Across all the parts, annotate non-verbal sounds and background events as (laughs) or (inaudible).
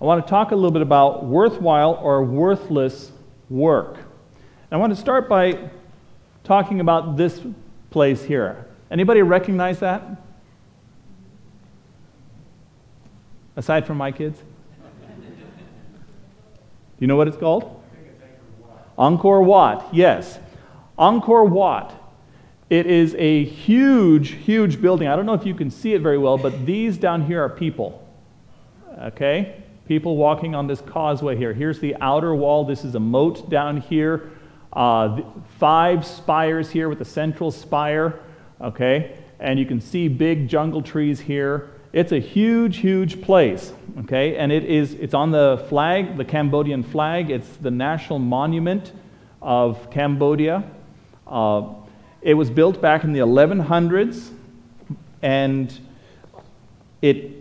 I want to talk a little bit about worthwhile or worthless work. And I want to start by talking about this place here. Anybody recognize that? Aside from my kids? Do you know what it's called? Angkor Wat, yes. Angkor Wat. It is a huge, huge building. I don't know if you can see it very well, but these down here are people. Okay? People walking on this causeway here. Here's the outer wall. This is a moat down here. Uh, five spires here with a central spire. Okay? And you can see big jungle trees here. It's a huge, huge place, okay? And it is, it's on the flag, the Cambodian flag. It's the national monument of Cambodia. Uh, it was built back in the 1100s, and it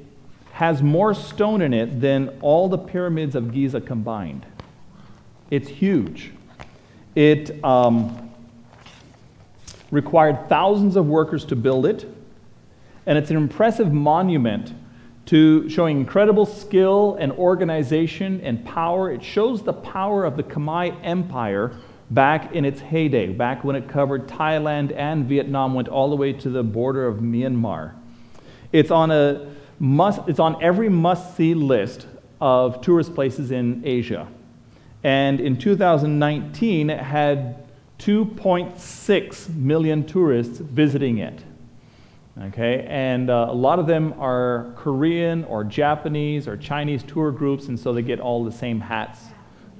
has more stone in it than all the pyramids of Giza combined. It's huge. It um, required thousands of workers to build it, and it's an impressive monument to showing incredible skill and organization and power. It shows the power of the Khmer Empire back in its heyday, back when it covered Thailand and Vietnam, went all the way to the border of Myanmar. It's on, a must, it's on every must see list of tourist places in Asia. And in 2019, it had 2.6 million tourists visiting it. Okay, and uh, a lot of them are Korean or Japanese or Chinese tour groups, and so they get all the same hats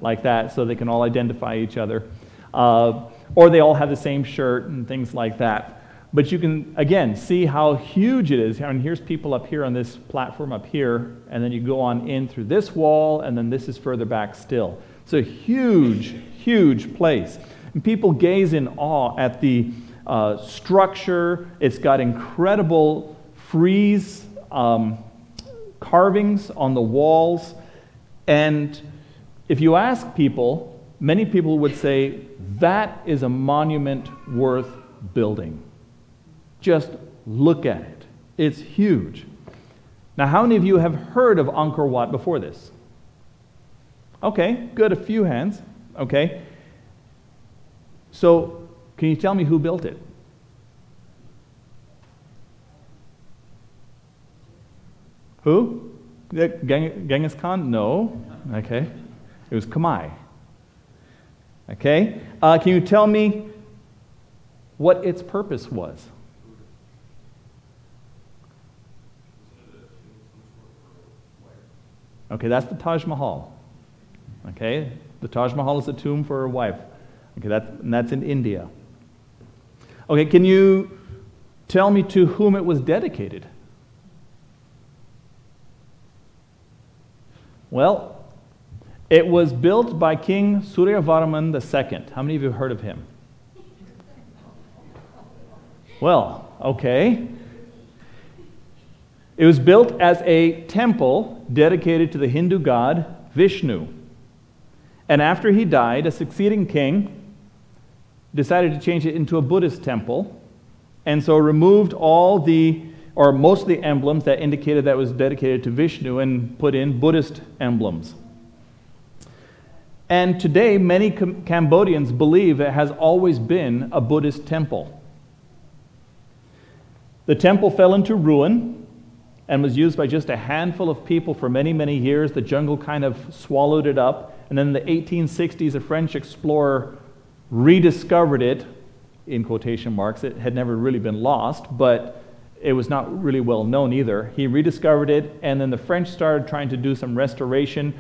like that so they can all identify each other. Uh, or they all have the same shirt and things like that. But you can, again, see how huge it is. Mean, here's people up here on this platform up here, and then you go on in through this wall, and then this is further back still. It's a huge, huge place. And people gaze in awe at the uh, structure. It's got incredible frieze um, carvings on the walls. And if you ask people, many people would say that is a monument worth building. Just look at it, it's huge. Now, how many of you have heard of Angkor Wat before this? Okay, good, a few hands. Okay. So, can you tell me who built it? Who? Genghis Khan? No. Okay. It was Khmer. Okay? Uh, can you tell me what its purpose was? Okay, that's the Taj Mahal. Okay? The Taj Mahal is a tomb for a wife. Okay, that's, and that's in India. Okay, can you tell me to whom it was dedicated? Well, it was built by King Suryavarman II. How many of you have heard of him? Well, okay. It was built as a temple dedicated to the Hindu god Vishnu. And after he died, a succeeding king decided to change it into a Buddhist temple, and so removed all the, or most of the emblems that indicated that it was dedicated to Vishnu and put in Buddhist emblems. And today, many Cambodians believe it has always been a Buddhist temple. The temple fell into ruin and was used by just a handful of people for many, many years. The jungle kind of swallowed it up. And then in the 1860s, a French explorer rediscovered it, in quotation marks. It had never really been lost, but it was not really well known either. He rediscovered it, and then the French started trying to do some restoration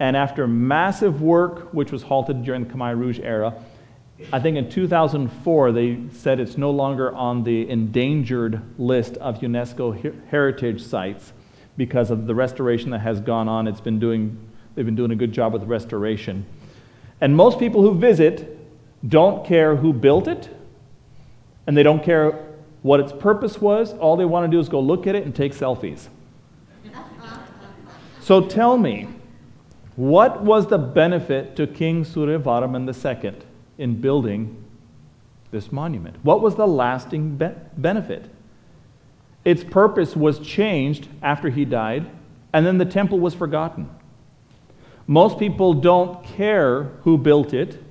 and after massive work, which was halted during the Khmer Rouge era, I think in 2004 they said it's no longer on the endangered list of UNESCO heritage sites because of the restoration that has gone on. It's been doing, they've been doing a good job with restoration. And most people who visit don't care who built it, and they don't care what its purpose was. All they want to do is go look at it and take selfies. (laughs) so tell me, what was the benefit to King Suryavarman II in building this monument? What was the lasting be- benefit? Its purpose was changed after he died, and then the temple was forgotten. Most people don't care who built it.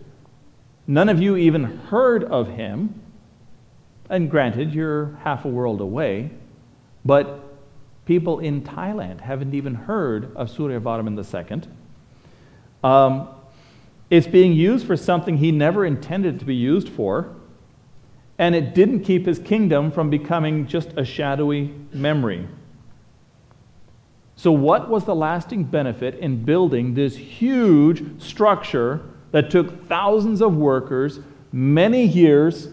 None of you even heard of him. And granted, you're half a world away, but people in Thailand haven't even heard of Suryavarman II. Um, it's being used for something he never intended to be used for, and it didn't keep his kingdom from becoming just a shadowy memory. So, what was the lasting benefit in building this huge structure that took thousands of workers, many years?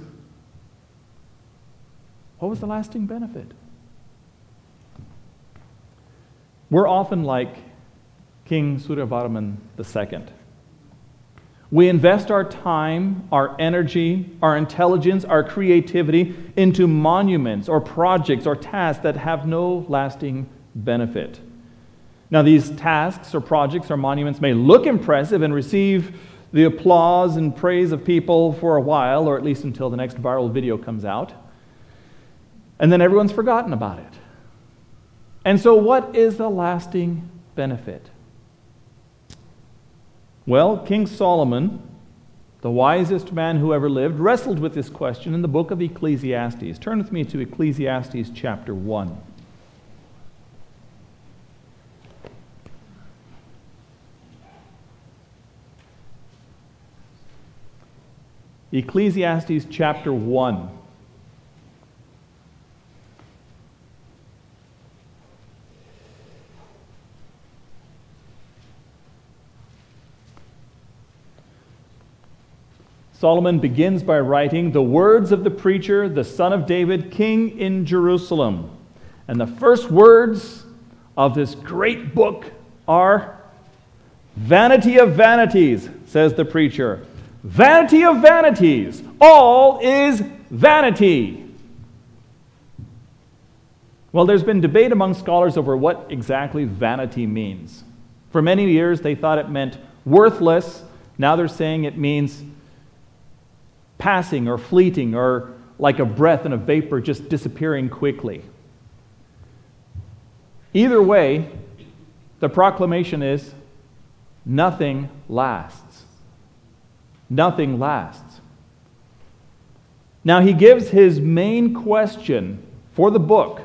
What was the lasting benefit? We're often like King Suryavarman II. We invest our time, our energy, our intelligence, our creativity into monuments or projects or tasks that have no lasting benefit. Now, these tasks or projects or monuments may look impressive and receive the applause and praise of people for a while, or at least until the next viral video comes out. And then everyone's forgotten about it. And so, what is the lasting benefit? Well, King Solomon, the wisest man who ever lived, wrestled with this question in the book of Ecclesiastes. Turn with me to Ecclesiastes chapter 1. Ecclesiastes chapter 1. Solomon begins by writing the words of the preacher, the son of David, king in Jerusalem. And the first words of this great book are Vanity of vanities, says the preacher. Vanity of vanities. All is vanity. Well, there's been debate among scholars over what exactly vanity means. For many years, they thought it meant worthless. Now they're saying it means passing or fleeting or like a breath and a vapor just disappearing quickly. Either way, the proclamation is nothing lasts. Nothing lasts. Now, he gives his main question for the book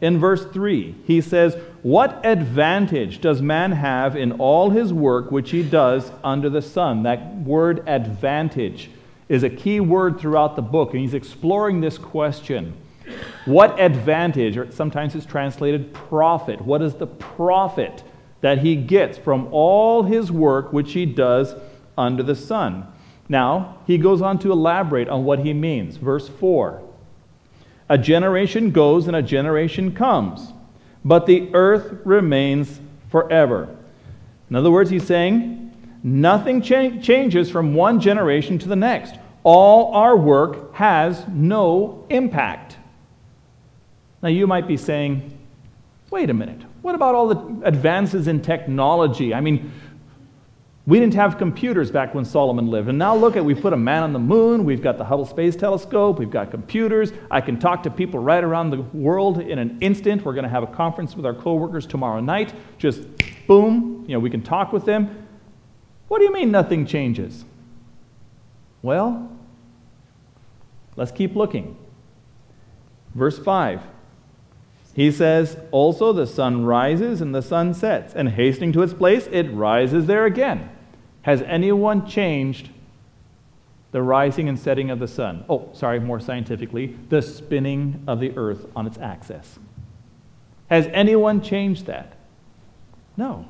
in verse 3. He says, What advantage does man have in all his work which he does under the sun? That word advantage is a key word throughout the book, and he's exploring this question. What advantage, or sometimes it's translated profit, what is the profit that he gets from all his work which he does under the sun? Now, he goes on to elaborate on what he means. Verse 4 A generation goes and a generation comes, but the earth remains forever. In other words, he's saying, nothing cha- changes from one generation to the next all our work has no impact. Now, you might be saying, wait a minute, what about all the advances in technology? I mean, we didn't have computers back when Solomon lived. And now look at, we put a man on the moon, we've got the Hubble Space Telescope, we've got computers. I can talk to people right around the world in an instant. We're going to have a conference with our coworkers tomorrow night. Just boom, you know, we can talk with them. What do you mean nothing changes? Well, let's keep looking. Verse 5. He says, Also the sun rises and the sun sets, and hastening to its place, it rises there again. Has anyone changed the rising and setting of the sun? Oh, sorry, more scientifically, the spinning of the earth on its axis. Has anyone changed that? No.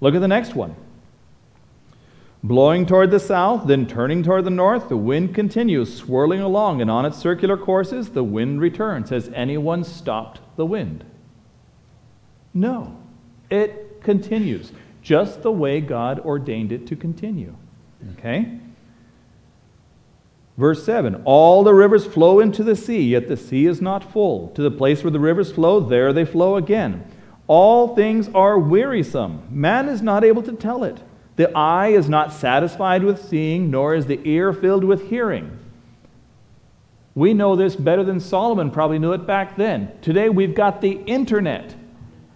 Look at the next one. Blowing toward the south, then turning toward the north, the wind continues swirling along, and on its circular courses, the wind returns. Has anyone stopped the wind? No. It continues, just the way God ordained it to continue. Okay? Verse 7 All the rivers flow into the sea, yet the sea is not full. To the place where the rivers flow, there they flow again. All things are wearisome. Man is not able to tell it. The eye is not satisfied with seeing, nor is the ear filled with hearing. We know this better than Solomon probably knew it back then. Today we've got the internet.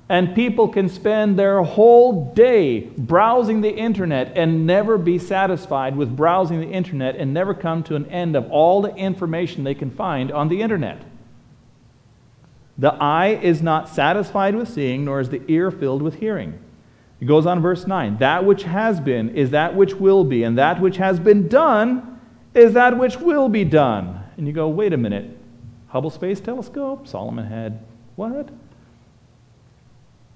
And people can spend their whole day browsing the internet and never be satisfied with browsing the internet and never come to an end of all the information they can find on the internet. The eye is not satisfied with seeing, nor is the ear filled with hearing. It goes on, verse 9 That which has been is that which will be, and that which has been done is that which will be done. And you go, wait a minute. Hubble Space Telescope? Solomon had what?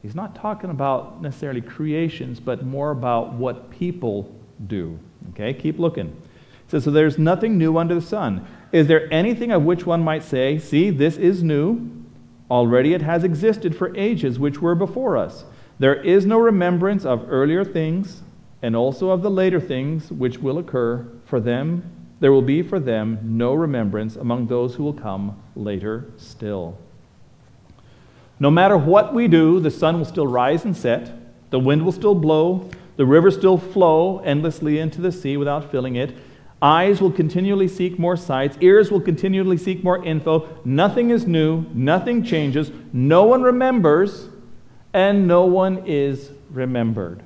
He's not talking about necessarily creations, but more about what people do. Okay, keep looking. It says, So there's nothing new under the sun. Is there anything of which one might say, See, this is new? Already it has existed for ages which were before us. There is no remembrance of earlier things, and also of the later things which will occur. For them, there will be for them no remembrance among those who will come later still. No matter what we do, the sun will still rise and set, the wind will still blow, the river still flow endlessly into the sea without filling it. Eyes will continually seek more sights, ears will continually seek more info. Nothing is new, nothing changes, no one remembers, and no one is remembered.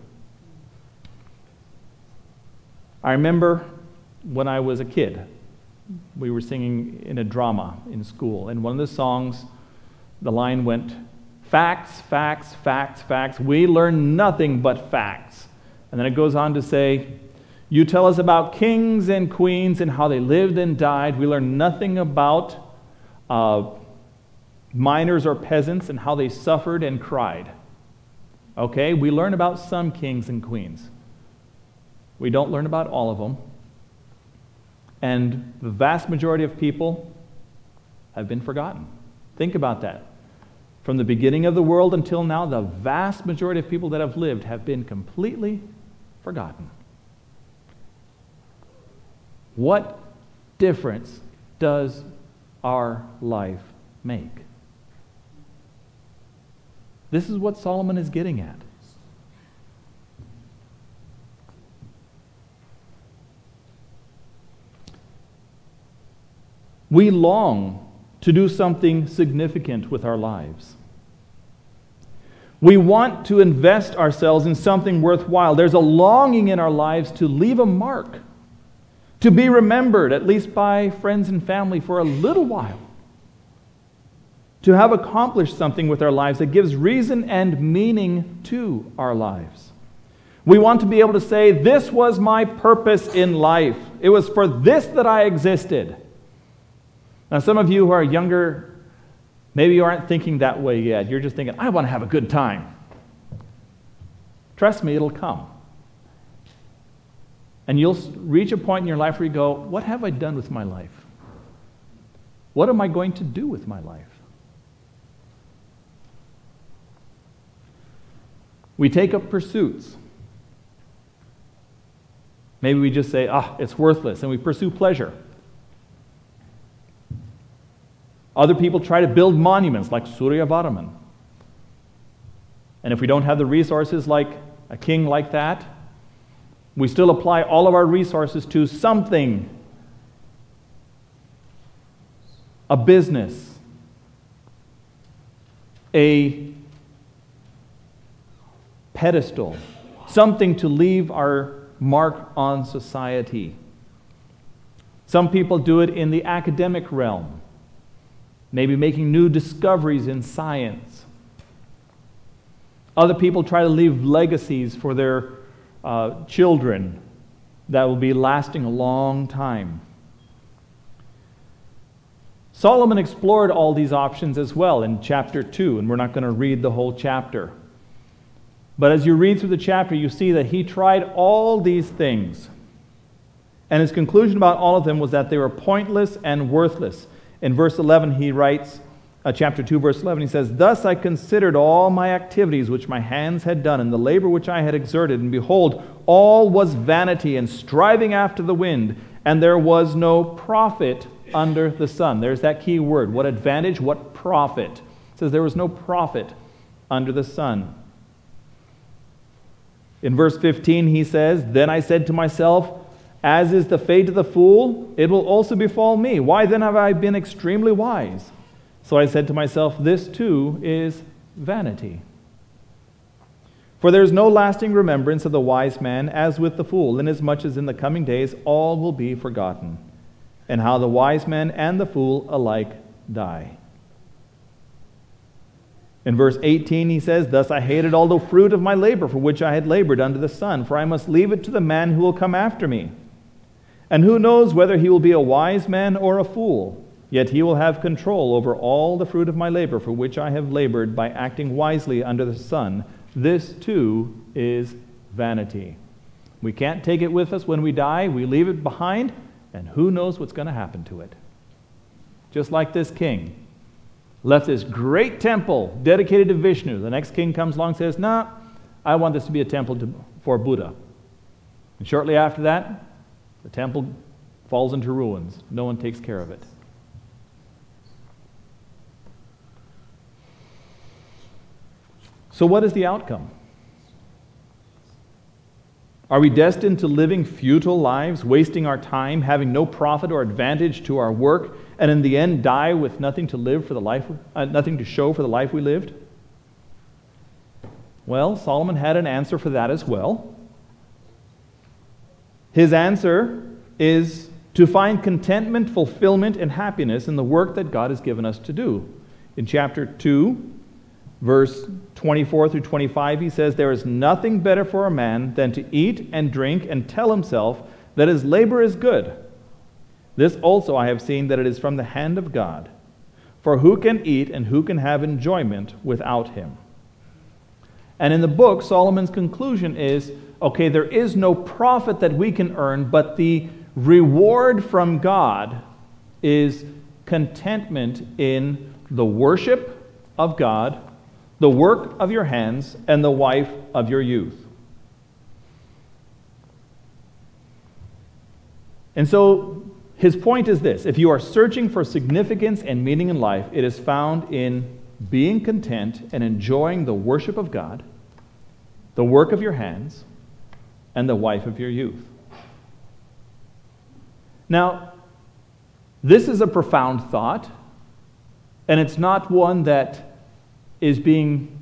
I remember when I was a kid, we were singing in a drama in school, and one of the songs the line went facts, facts, facts, facts. We learn nothing but facts. And then it goes on to say, You tell us about kings and queens and how they lived and died. We learn nothing about uh, miners or peasants and how they suffered and cried. Okay, we learn about some kings and queens. We don't learn about all of them. And the vast majority of people have been forgotten. Think about that. From the beginning of the world until now, the vast majority of people that have lived have been completely forgotten. What difference does our life make? This is what Solomon is getting at. We long to do something significant with our lives. We want to invest ourselves in something worthwhile. There's a longing in our lives to leave a mark, to be remembered, at least by friends and family, for a little while, to have accomplished something with our lives that gives reason and meaning to our lives. We want to be able to say, This was my purpose in life. It was for this that I existed. Now, some of you who are younger, maybe you aren't thinking that way yet. You're just thinking, I want to have a good time. Trust me, it'll come. And you'll reach a point in your life where you go, What have I done with my life? What am I going to do with my life? We take up pursuits. Maybe we just say, ah, it's worthless, and we pursue pleasure. Other people try to build monuments like Suryavarman. And if we don't have the resources like a king like that, we still apply all of our resources to something a business, a pedestal, something to leave our mark on society. Some people do it in the academic realm maybe making new discoveries in science. Other people try to leave legacies for their uh, children that will be lasting a long time. Solomon explored all these options as well in chapter 2, and we're not going to read the whole chapter. But as you read through the chapter, you see that he tried all these things. And his conclusion about all of them was that they were pointless and worthless. In verse 11, he writes, uh, chapter 2, verse 11, he says, Thus I considered all my activities which my hands had done, and the labor which I had exerted, and behold, all was vanity and striving after the wind, and there was no profit under the sun. There's that key word. What advantage? What profit? It says there was no profit under the sun. In verse 15, he says, Then I said to myself, as is the fate of the fool, it will also befall me. Why then have I been extremely wise? So I said to myself, This too is vanity. For there is no lasting remembrance of the wise man as with the fool, inasmuch as in the coming days all will be forgotten, and how the wise man and the fool alike die. In verse 18, he says, Thus I hated all the fruit of my labor for which I had labored under the sun, for I must leave it to the man who will come after me. And who knows whether he will be a wise man or a fool? Yet he will have control over all the fruit of my labor for which I have labored by acting wisely under the sun. This too is vanity. We can't take it with us when we die, we leave it behind, and who knows what's going to happen to it. Just like this king left this great temple dedicated to Vishnu. The next king comes along and says, Nah, I want this to be a temple to, for Buddha. And shortly after that, the temple falls into ruins. No one takes care of it. So, what is the outcome? Are we destined to living futile lives, wasting our time, having no profit or advantage to our work, and in the end die with nothing to live for the life, uh, nothing to show for the life we lived? Well, Solomon had an answer for that as well. His answer is to find contentment, fulfillment, and happiness in the work that God has given us to do. In chapter 2, verse 24 through 25, he says, There is nothing better for a man than to eat and drink and tell himself that his labor is good. This also I have seen that it is from the hand of God. For who can eat and who can have enjoyment without him? And in the book, Solomon's conclusion is okay, there is no profit that we can earn, but the reward from God is contentment in the worship of God, the work of your hands, and the wife of your youth. And so his point is this if you are searching for significance and meaning in life, it is found in being content and enjoying the worship of God, the work of your hands, and the wife of your youth. Now, this is a profound thought, and it's not one that is being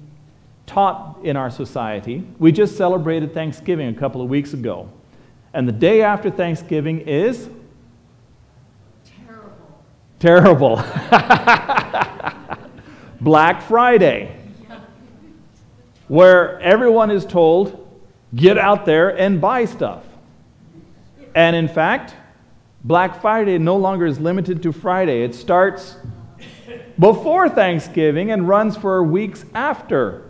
taught in our society. We just celebrated Thanksgiving a couple of weeks ago, and the day after Thanksgiving is terrible. (laughs) Black Friday, where everyone is told, get out there and buy stuff. And in fact, Black Friday no longer is limited to Friday. It starts before Thanksgiving and runs for weeks after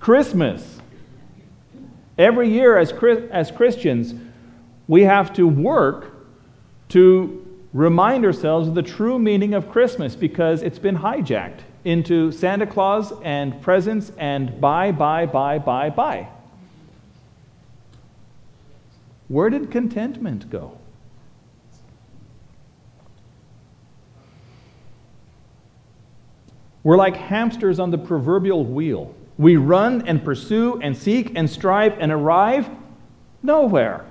Christmas. Every year, as, as Christians, we have to work to remind ourselves of the true meaning of Christmas because it's been hijacked into Santa Claus and presents and buy, buy, buy, buy, buy. Where did contentment go? We're like hamsters on the proverbial wheel. We run and pursue and seek and strive and arrive nowhere.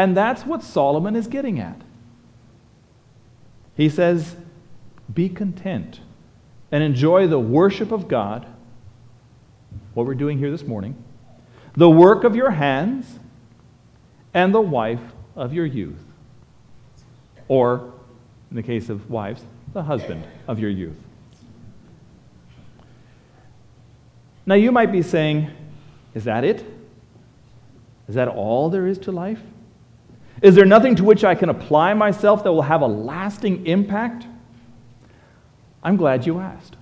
And that's what Solomon is getting at. He says, Be content and enjoy the worship of God, what we're doing here this morning the work of your hands, and the wife of your youth. Or, in the case of wives, the husband of your youth. Now, you might be saying, is that it? Is that all there is to life? Is there nothing to which I can apply myself that will have a lasting impact? I'm glad you asked.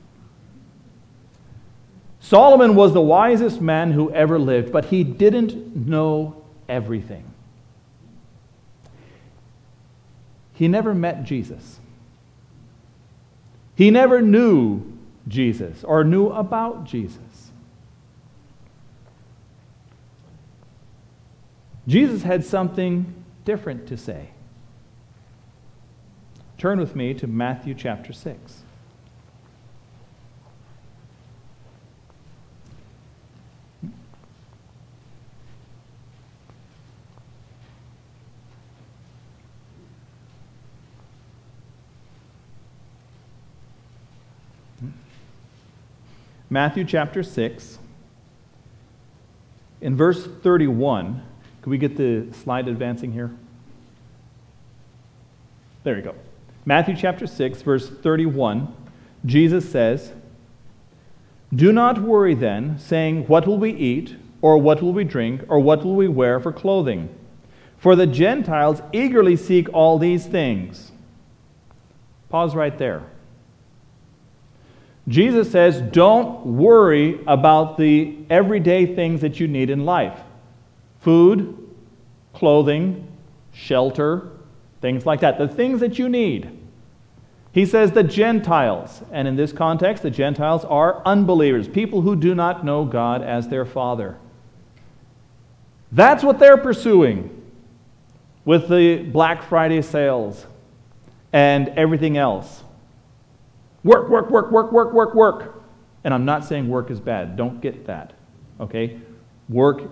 Solomon was the wisest man who ever lived, but he didn't know everything. He never met Jesus. He never knew Jesus or knew about Jesus. Jesus had something different to say. Turn with me to Matthew chapter 6. Matthew chapter 6, in verse 31. Can we get the slide advancing here? There you go. Matthew chapter 6, verse 31. Jesus says, Do not worry then, saying, What will we eat, or what will we drink, or what will we wear for clothing? For the Gentiles eagerly seek all these things. Pause right there. Jesus says, Don't worry about the everyday things that you need in life food, clothing, shelter, things like that. The things that you need. He says the Gentiles, and in this context, the Gentiles are unbelievers, people who do not know God as their Father. That's what they're pursuing with the Black Friday sales and everything else. Work, work, work, work, work, work, work. And I'm not saying work is bad. Don't get that. Okay? Work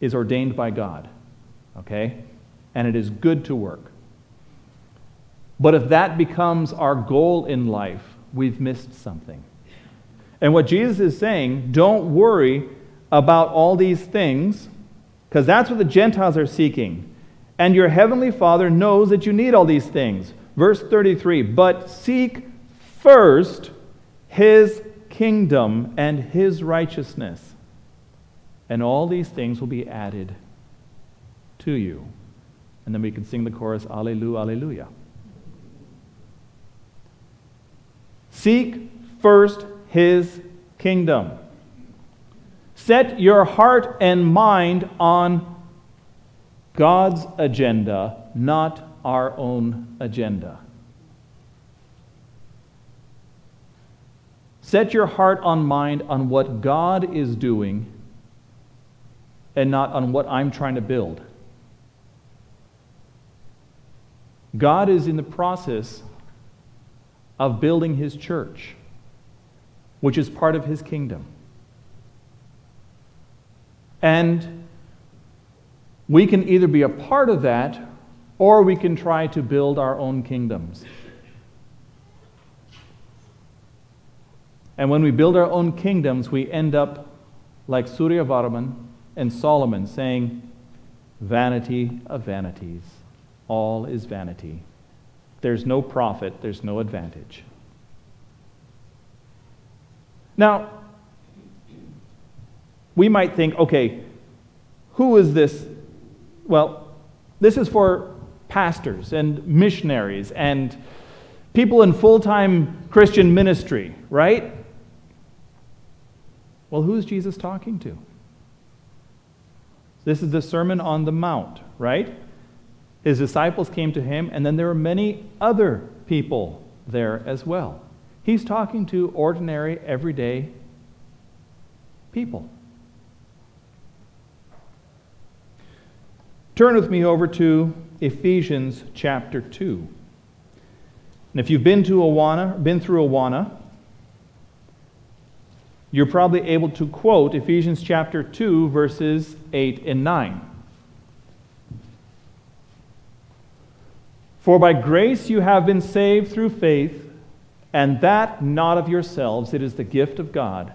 is ordained by God. Okay? And it is good to work. But if that becomes our goal in life, we've missed something. And what Jesus is saying, don't worry about all these things, because that's what the Gentiles are seeking. And your heavenly Father knows that you need all these things. Verse 33 But seek first his kingdom and his righteousness, and all these things will be added to you. And then we can sing the chorus, Alleluia, Alleluia. Seek first his kingdom. Set your heart and mind on God's agenda, not our own agenda. Set your heart on mind on what God is doing and not on what I'm trying to build. God is in the process of building his church, which is part of his kingdom. And we can either be a part of that or we can try to build our own kingdoms. And when we build our own kingdoms, we end up like Suryavarman and Solomon saying, Vanity of vanities, all is vanity. There's no profit, there's no advantage. Now, we might think, okay, who is this? Well, this is for pastors and missionaries and people in full time Christian ministry, right? Well, who's Jesus talking to? This is the Sermon on the Mount, right? His disciples came to him, and then there were many other people there as well. He's talking to ordinary, everyday people. Turn with me over to Ephesians chapter 2. And if you've been to Awana, been through Awana, you're probably able to quote Ephesians chapter 2, verses 8 and 9. For by grace you have been saved through faith, and that not of yourselves, it is the gift of God,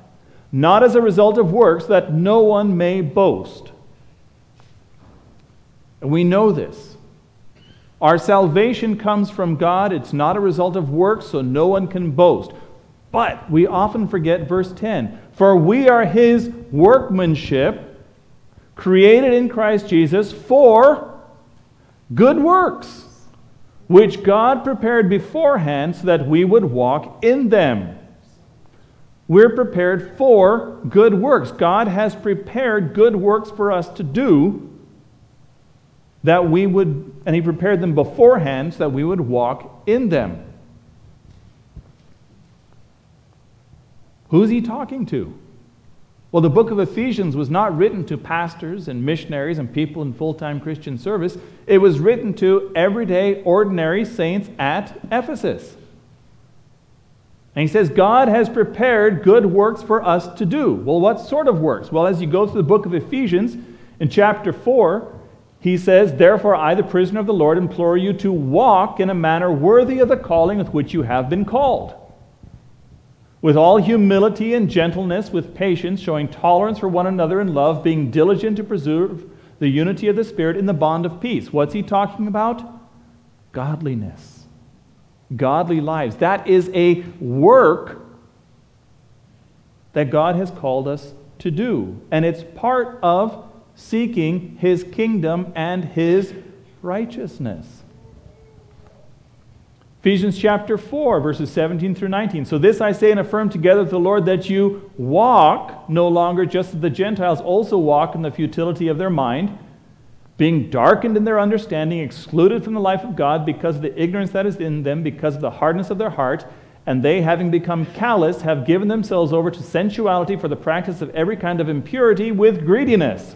not as a result of works, that no one may boast. And we know this. Our salvation comes from God. It's not a result of works, so no one can boast. But we often forget verse 10 For we are his workmanship, created in Christ Jesus for good works, which God prepared beforehand so that we would walk in them. We're prepared for good works. God has prepared good works for us to do that we would, and He prepared them beforehand so that we would walk in them. Who's He talking to? Well, the book of Ephesians was not written to pastors and missionaries and people in full time Christian service. It was written to everyday, ordinary saints at Ephesus. And he says, God has prepared good works for us to do. Well, what sort of works? Well, as you go through the book of Ephesians, in chapter 4, he says, Therefore, I, the prisoner of the Lord, implore you to walk in a manner worthy of the calling with which you have been called. With all humility and gentleness, with patience, showing tolerance for one another in love, being diligent to preserve the unity of the Spirit in the bond of peace. What's he talking about? Godliness. Godly lives. That is a work that God has called us to do. And it's part of seeking his kingdom and his righteousness. Ephesians chapter 4, verses 17 through 19. So this I say and affirm together with the Lord that you walk no longer just as the Gentiles also walk in the futility of their mind, being darkened in their understanding, excluded from the life of God because of the ignorance that is in them, because of the hardness of their heart, and they, having become callous, have given themselves over to sensuality for the practice of every kind of impurity with greediness.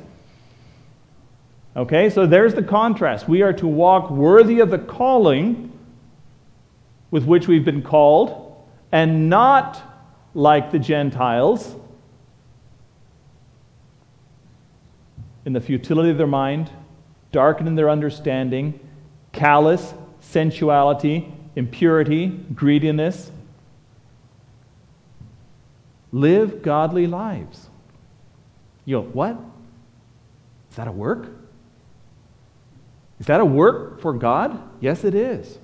Okay, so there's the contrast. We are to walk worthy of the calling with which we've been called, and not like the Gentiles in the futility of their mind, darkened in their understanding, callous, sensuality, impurity, greediness. Live godly lives. You go, what? Is that a work? Is that a work for God? Yes, it is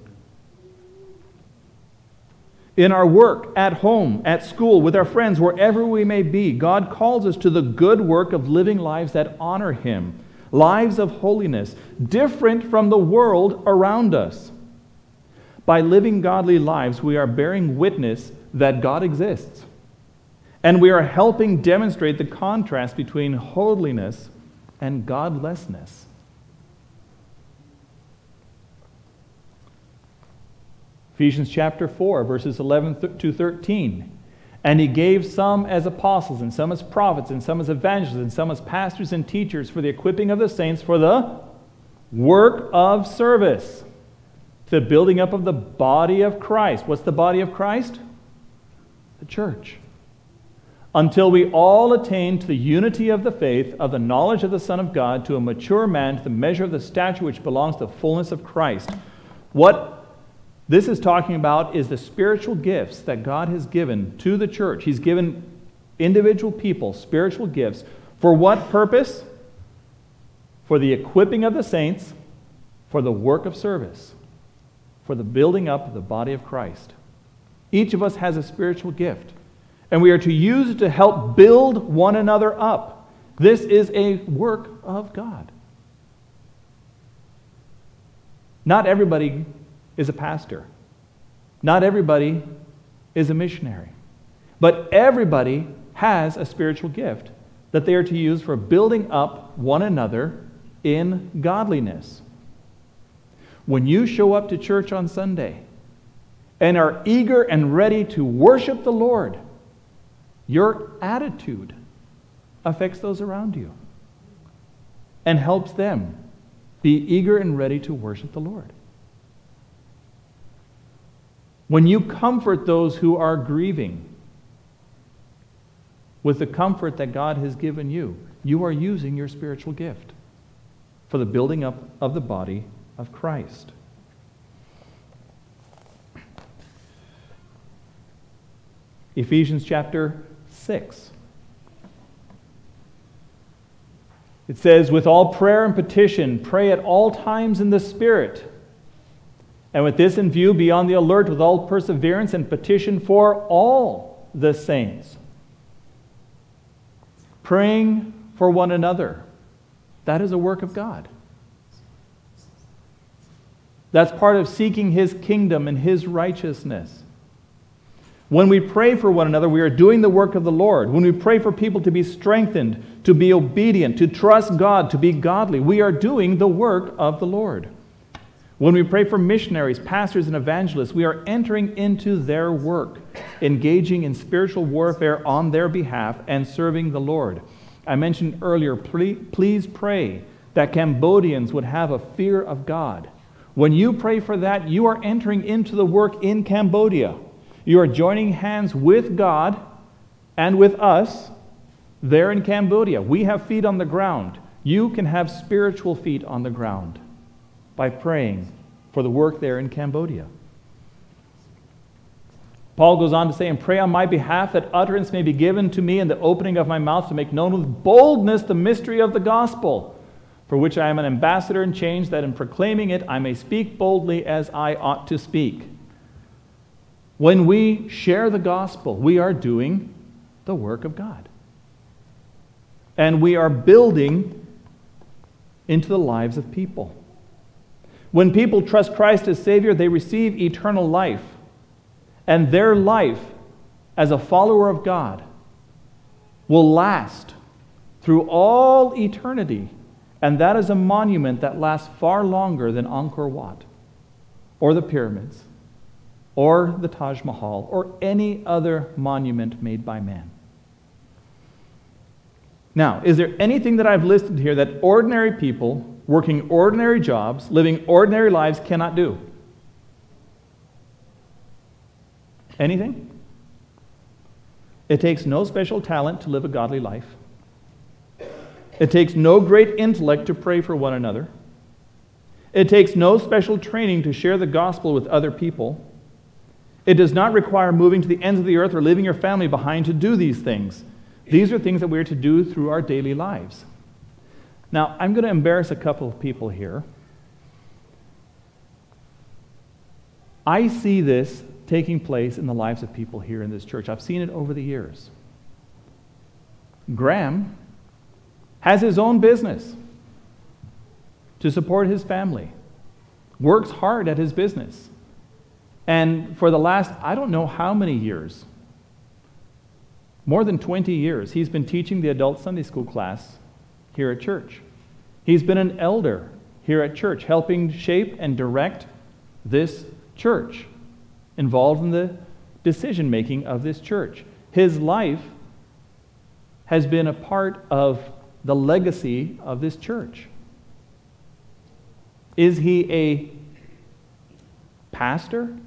in our work, at home, at school, with our friends, wherever we may be, God calls us to the good work of living lives that honor Him, lives of holiness, different from the world around us. By living godly lives, we are bearing witness that God exists. And we are helping demonstrate the contrast between holiness and godlessness. Ephesians chapter 4, verses 11 to 13. And he gave some as apostles, and some as prophets, and some as evangelists, and some as pastors and teachers for the equipping of the saints for the work of service, the building up of the body of Christ. What's the body of Christ? The church. Until we all attain to the unity of the faith, of the knowledge of the Son of God, to a mature man, to the measure of the stature which belongs to the fullness of Christ. What this is talking about is the spiritual gifts that God has given to the church. He's given individual people spiritual gifts. For what purpose? For the equipping of the saints, for the work of service, for the building up of the body of Christ. Each of us has a spiritual gift, and we are to use it to help build one another up. This is a work of God. Not everybody is a pastor. Not everybody is a missionary. But everybody has a spiritual gift that they are to use for building up one another in godliness. When you show up to church on Sunday and are eager and ready to worship the Lord, your attitude affects those around you and helps them be eager and ready to worship the Lord. When you comfort those who are grieving with the comfort that God has given you, you are using your spiritual gift for the building up of the body of Christ. Ephesians chapter 6. It says, With all prayer and petition, pray at all times in the Spirit and with this in view, be on the alert with all perseverance and petition for all the saints. Praying for one another. That is a work of God. That's part of seeking His kingdom and His righteousness. When we pray for one another, we are doing the work of the Lord. When we pray for people to be strengthened, to be obedient, to trust God, to be godly, we are doing the work of the Lord. When we pray for missionaries, pastors, and evangelists, we are entering into their work, engaging in spiritual warfare on their behalf and serving the Lord. I mentioned earlier, please pray that Cambodians would have a fear of God. When you pray for that, you are entering into the work in Cambodia. You are joining hands with God and with us there in Cambodia. We have feet on the ground. You can have spiritual feet on the ground by praying for the work there in Cambodia. Paul goes on to say, And pray on my behalf that utterance may be given to me in the opening of my mouth to make known with boldness the mystery of the gospel, for which I am an ambassador in chains, that in proclaiming it I may speak boldly as I ought to speak. When we share the gospel, we are doing the work of God. And we are building into the lives of people. When people trust Christ as Savior, they receive eternal life and their life as a follower of God will last through all eternity. And that is a monument that lasts far longer than Angkor Wat or the pyramids or the Taj Mahal or any other monument made by man. Now, is there anything that I've listed here that ordinary people working ordinary jobs, living ordinary lives cannot do? Anything? It takes no special talent to live a godly life. It takes no great intellect to pray for one another. It takes no special training to share the gospel with other people. It does not require moving to the ends of the earth or leaving your family behind to do these things. These are things that we are to do through our daily lives. Now, I'm going to embarrass a couple of people here. I see this taking place in the lives of people here in this church. I've seen it over the years. Graham has his own business to support his family, works hard at his business. And for the last, I don't know how many years, more than 20 years, he's been teaching the adult Sunday school class here at church. He's been an elder here at church, helping shape and direct this church involved in the decision making of this church. His life has been a part of the legacy of this church. Is he a pastor?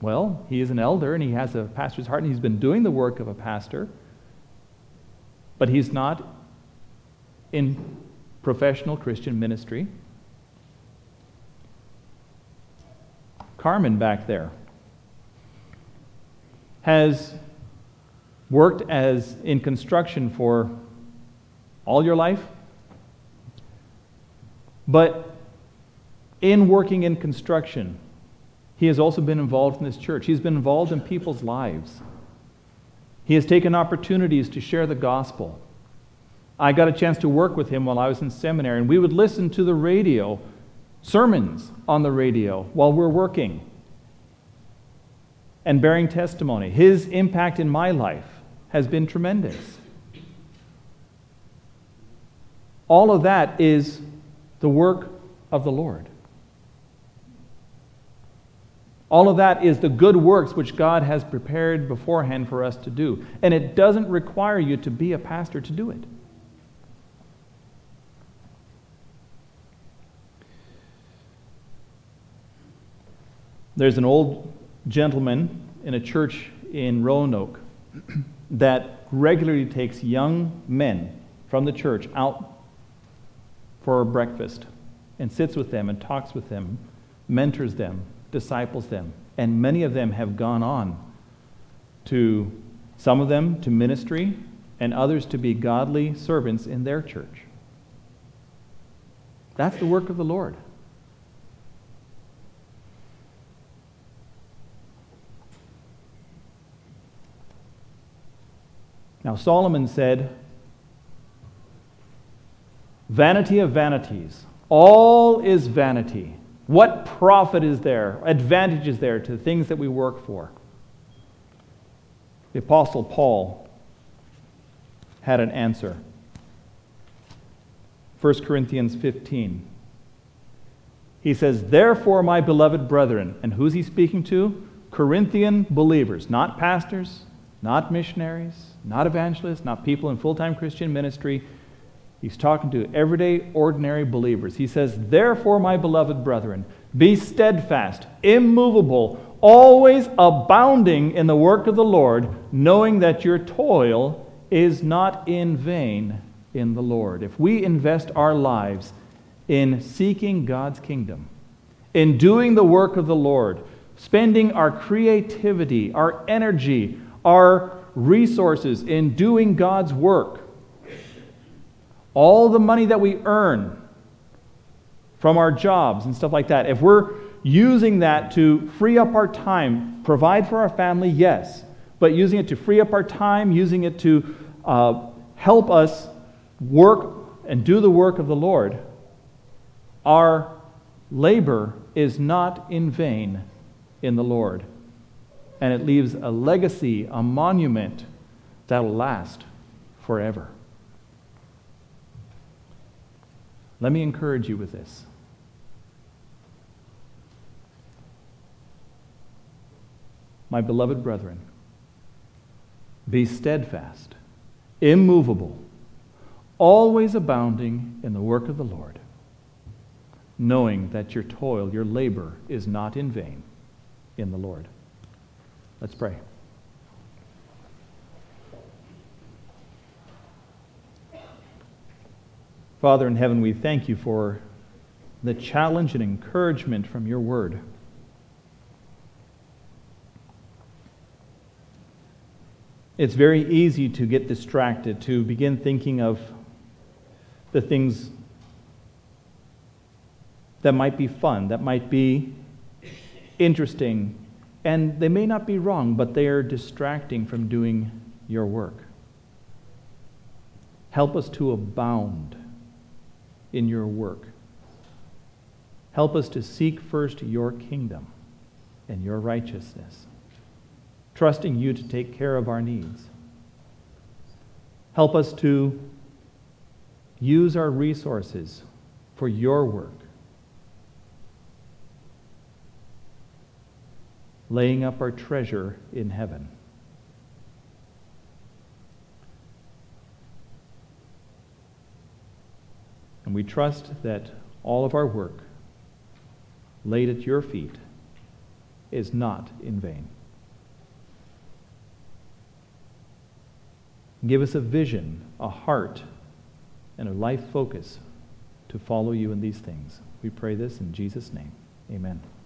Well, he is an elder and he has a pastor's heart and he's been doing the work of a pastor, but he's not in professional Christian ministry. Carmen back there has worked as in construction for all your life, but in working in construction, he has also been involved in this church. He's been involved in people's lives. He has taken opportunities to share the gospel. I got a chance to work with him while I was in seminary, and we would listen to the radio, sermons on the radio while we're working and bearing testimony. His impact in my life has been tremendous. All of that is the work of the Lord. All of that is the good works which God has prepared beforehand for us to do. And it doesn't require you to be a pastor to do it. There's an old gentleman in a church in Roanoke that regularly takes young men from the church out for a breakfast and sits with them and talks with them, mentors them, disciples them. And many of them have gone on to, some of them to ministry, and others to be godly servants in their church. That's the work of the Lord. Now, Solomon said, Vanity of vanities, all is vanity. What profit is there, advantage is there to the things that we work for? The Apostle Paul had an answer. 1 Corinthians 15. He says, Therefore, my beloved brethren, and who's he speaking to? Corinthian believers, not pastors, not missionaries, not evangelists, not people in full time Christian ministry. He's talking to everyday, ordinary believers. He says, Therefore, my beloved brethren, be steadfast, immovable, always abounding in the work of the Lord, knowing that your toil is not in vain in the Lord. If we invest our lives in seeking God's kingdom, in doing the work of the Lord, spending our creativity, our energy, our resources in doing God's work, all the money that we earn from our jobs and stuff like that, if we're using that to free up our time, provide for our family, yes, but using it to free up our time, using it to uh, help us work and do the work of the Lord, our labor is not in vain in the Lord. And it leaves a legacy, a monument that'll last forever. Let me encourage you with this. My beloved brethren, be steadfast, immovable, always abounding in the work of the Lord, knowing that your toil, your labor, is not in vain in the Lord. Let's pray. Father in heaven, we thank you for the challenge and encouragement from your word. It's very easy to get distracted, to begin thinking of the things that might be fun, that might be interesting, and they may not be wrong, but they are distracting from doing your work. Help us to abound in your work. Help us to seek first your kingdom and your righteousness, trusting you to take care of our needs. Help us to use our resources for your work, laying up our treasure in heaven. And we trust that all of our work laid at your feet is not in vain. Give us a vision, a heart, and a life focus to follow you in these things. We pray this in Jesus' name. Amen.